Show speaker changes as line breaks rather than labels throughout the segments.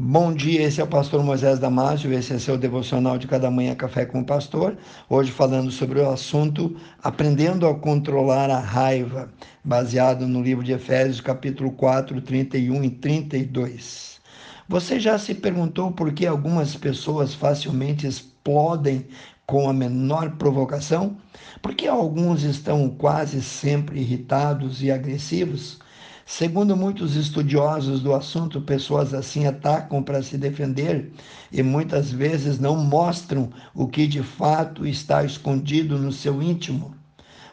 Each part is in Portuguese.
Bom dia, esse é o pastor Moisés Damásio, esse é seu devocional de cada manhã Café com o Pastor. Hoje falando sobre o assunto Aprendendo a Controlar a Raiva, baseado no livro de Efésios, capítulo 4, 31 e 32. Você já se perguntou por que algumas pessoas facilmente explodem com a menor provocação? Por que alguns estão quase sempre irritados e agressivos? Segundo muitos estudiosos do assunto, pessoas assim atacam para se defender e muitas vezes não mostram o que de fato está escondido no seu íntimo.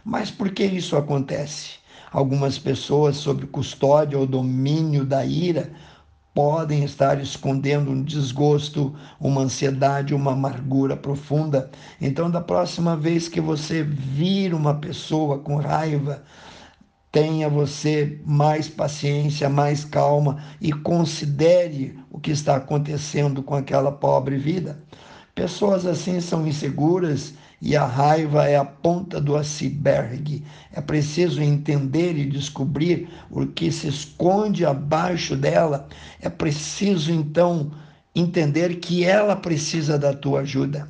Mas por que isso acontece? Algumas pessoas, sob custódia ou domínio da ira, podem estar escondendo um desgosto, uma ansiedade, uma amargura profunda. Então, da próxima vez que você vir uma pessoa com raiva, tenha você mais paciência, mais calma e considere o que está acontecendo com aquela pobre vida. Pessoas assim são inseguras e a raiva é a ponta do iceberg. É preciso entender e descobrir o que se esconde abaixo dela. É preciso então entender que ela precisa da tua ajuda.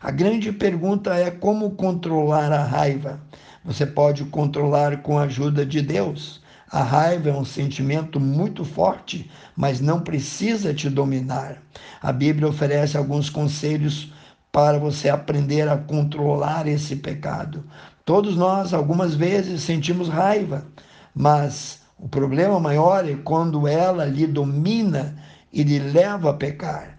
A grande pergunta é como controlar a raiva. Você pode controlar com a ajuda de Deus. A raiva é um sentimento muito forte, mas não precisa te dominar. A Bíblia oferece alguns conselhos para você aprender a controlar esse pecado. Todos nós, algumas vezes, sentimos raiva, mas o problema maior é quando ela lhe domina e lhe leva a pecar.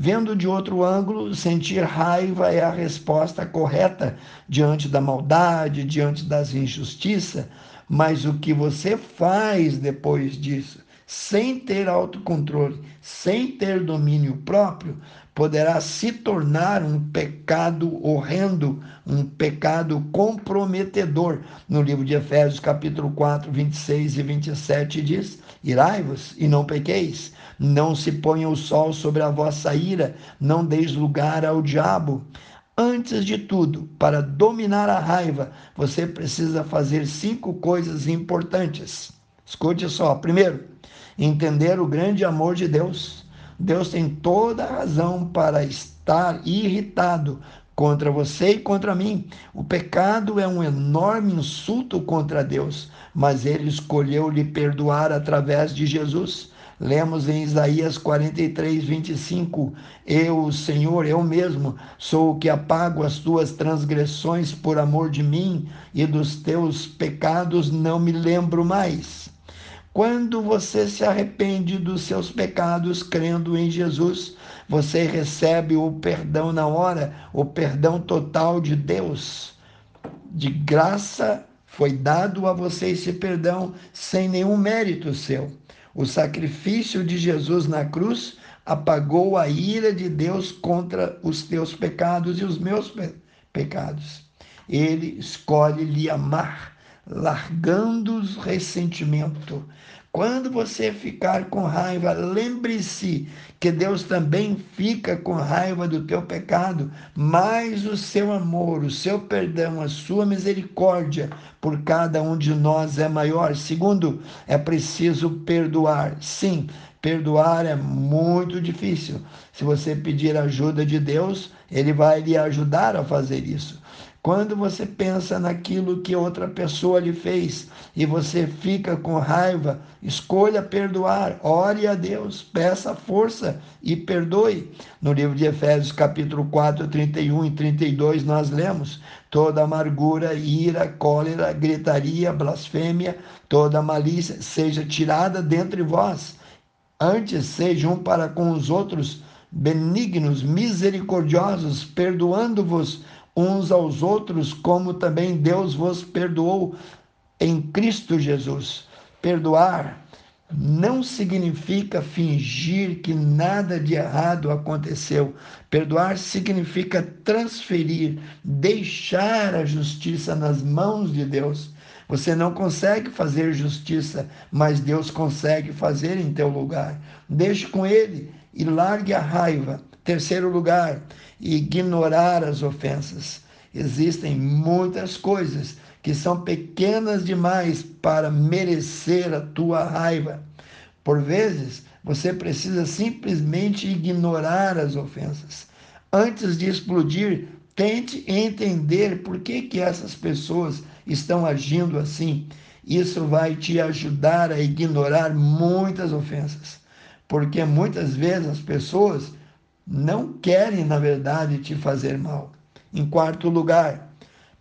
Vendo de outro ângulo, sentir raiva é a resposta correta diante da maldade, diante das injustiças, mas o que você faz depois disso, sem ter autocontrole, sem ter domínio próprio, poderá se tornar um pecado horrendo, um pecado comprometedor. No livro de Efésios, capítulo 4, 26 e 27 diz: Irai-vos e não pequeis, não se ponha o sol sobre a vossa ira, não deis lugar ao diabo. Antes de tudo, para dominar a raiva, você precisa fazer cinco coisas importantes. Escute só. Primeiro, entender o grande amor de Deus. Deus tem toda a razão para estar irritado contra você e contra mim. O pecado é um enorme insulto contra Deus, mas ele escolheu lhe perdoar através de Jesus. Lemos em Isaías 43, 25: Eu, Senhor, eu mesmo, sou o que apago as tuas transgressões por amor de mim, e dos teus pecados não me lembro mais. Quando você se arrepende dos seus pecados crendo em Jesus, você recebe o perdão na hora, o perdão total de Deus. De graça foi dado a você esse perdão sem nenhum mérito seu. O sacrifício de Jesus na cruz apagou a ira de Deus contra os teus pecados e os meus pe pecados. Ele escolhe lhe amar largando o ressentimento. Quando você ficar com raiva, lembre-se que Deus também fica com raiva do teu pecado, mas o seu amor, o seu perdão, a sua misericórdia por cada um de nós é maior. Segundo, é preciso perdoar. Sim, perdoar é muito difícil. Se você pedir ajuda de Deus, ele vai lhe ajudar a fazer isso. Quando você pensa naquilo que outra pessoa lhe fez e você fica com raiva, escolha perdoar, ore a Deus, peça força e perdoe. No livro de Efésios, capítulo 4, 31 e 32, nós lemos: toda amargura, ira, cólera, gritaria, blasfêmia, toda malícia seja tirada dentre vós. Antes sejam para com os outros benignos, misericordiosos, perdoando-vos uns aos outros, como também Deus vos perdoou em Cristo Jesus. Perdoar não significa fingir que nada de errado aconteceu. Perdoar significa transferir, deixar a justiça nas mãos de Deus. Você não consegue fazer justiça, mas Deus consegue fazer em teu lugar. Deixe com Ele e largue a raiva. Terceiro lugar, ignorar as ofensas. Existem muitas coisas que são pequenas demais para merecer a tua raiva. Por vezes, Você precisa simplesmente ignorar as ofensas. Antes de explodir, tente entender por que, que essas pessoas estão agindo assim. Isso vai te ajudar a ignorar muitas ofensas, porque muitas vezes as pessoas não querem, na verdade, te fazer mal. Em quarto lugar,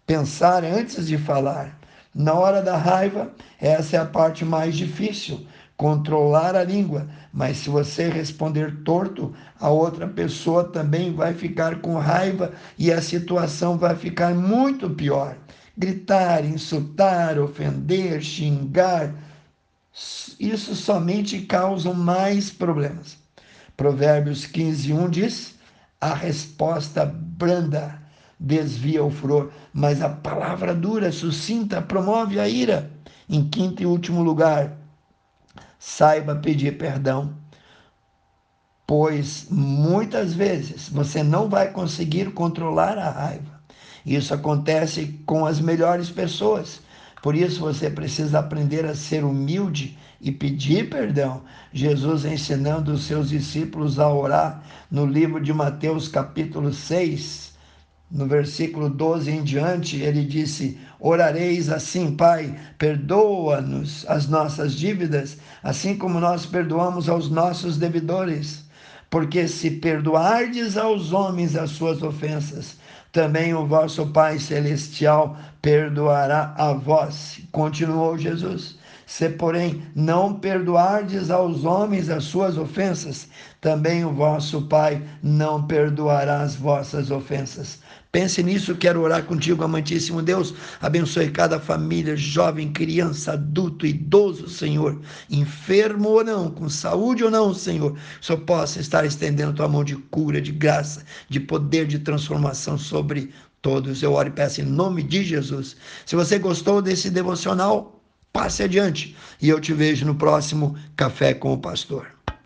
pensar antes de falar. Na hora da raiva, essa é a parte mais difícil, controlar a língua. Mas se você responder torto, a outra pessoa também vai ficar com raiva e a situação vai ficar muito pior. Gritar, insultar, ofender, xingar, isso somente causa mais problemas. Provérbios 15, 1 diz: a resposta branda desvia o furor, mas a palavra dura, sucinta, promove a ira. Em quinto e último lugar, saiba pedir perdão, pois muitas vezes você não vai conseguir controlar a raiva. Isso acontece com as melhores pessoas. Por isso você precisa aprender a ser humilde e pedir perdão. Jesus ensinando os seus discípulos a orar no livro de Mateus, capítulo 6, no versículo 12 em diante, ele disse: Orareis assim, Pai, perdoa-nos as nossas dívidas, assim como nós perdoamos aos nossos devedores. Porque se perdoardes aos homens as suas ofensas, também o vosso Pai Celestial perdoará a vós. Continuou Jesus. Se, porém, não perdoardes aos homens as suas ofensas, também o vosso Pai não perdoará as vossas ofensas. Pense nisso, quero orar contigo, amantíssimo Deus. Abençoe cada família, jovem, criança, adulto, idoso, Senhor, enfermo ou não, com saúde ou não, Senhor. Só possa estar estendendo tua mão de cura, de graça, de poder, de transformação sobre todos. Eu oro e peço em nome de Jesus. Se você gostou desse devocional, passe adiante e eu te vejo no próximo Café com o Pastor.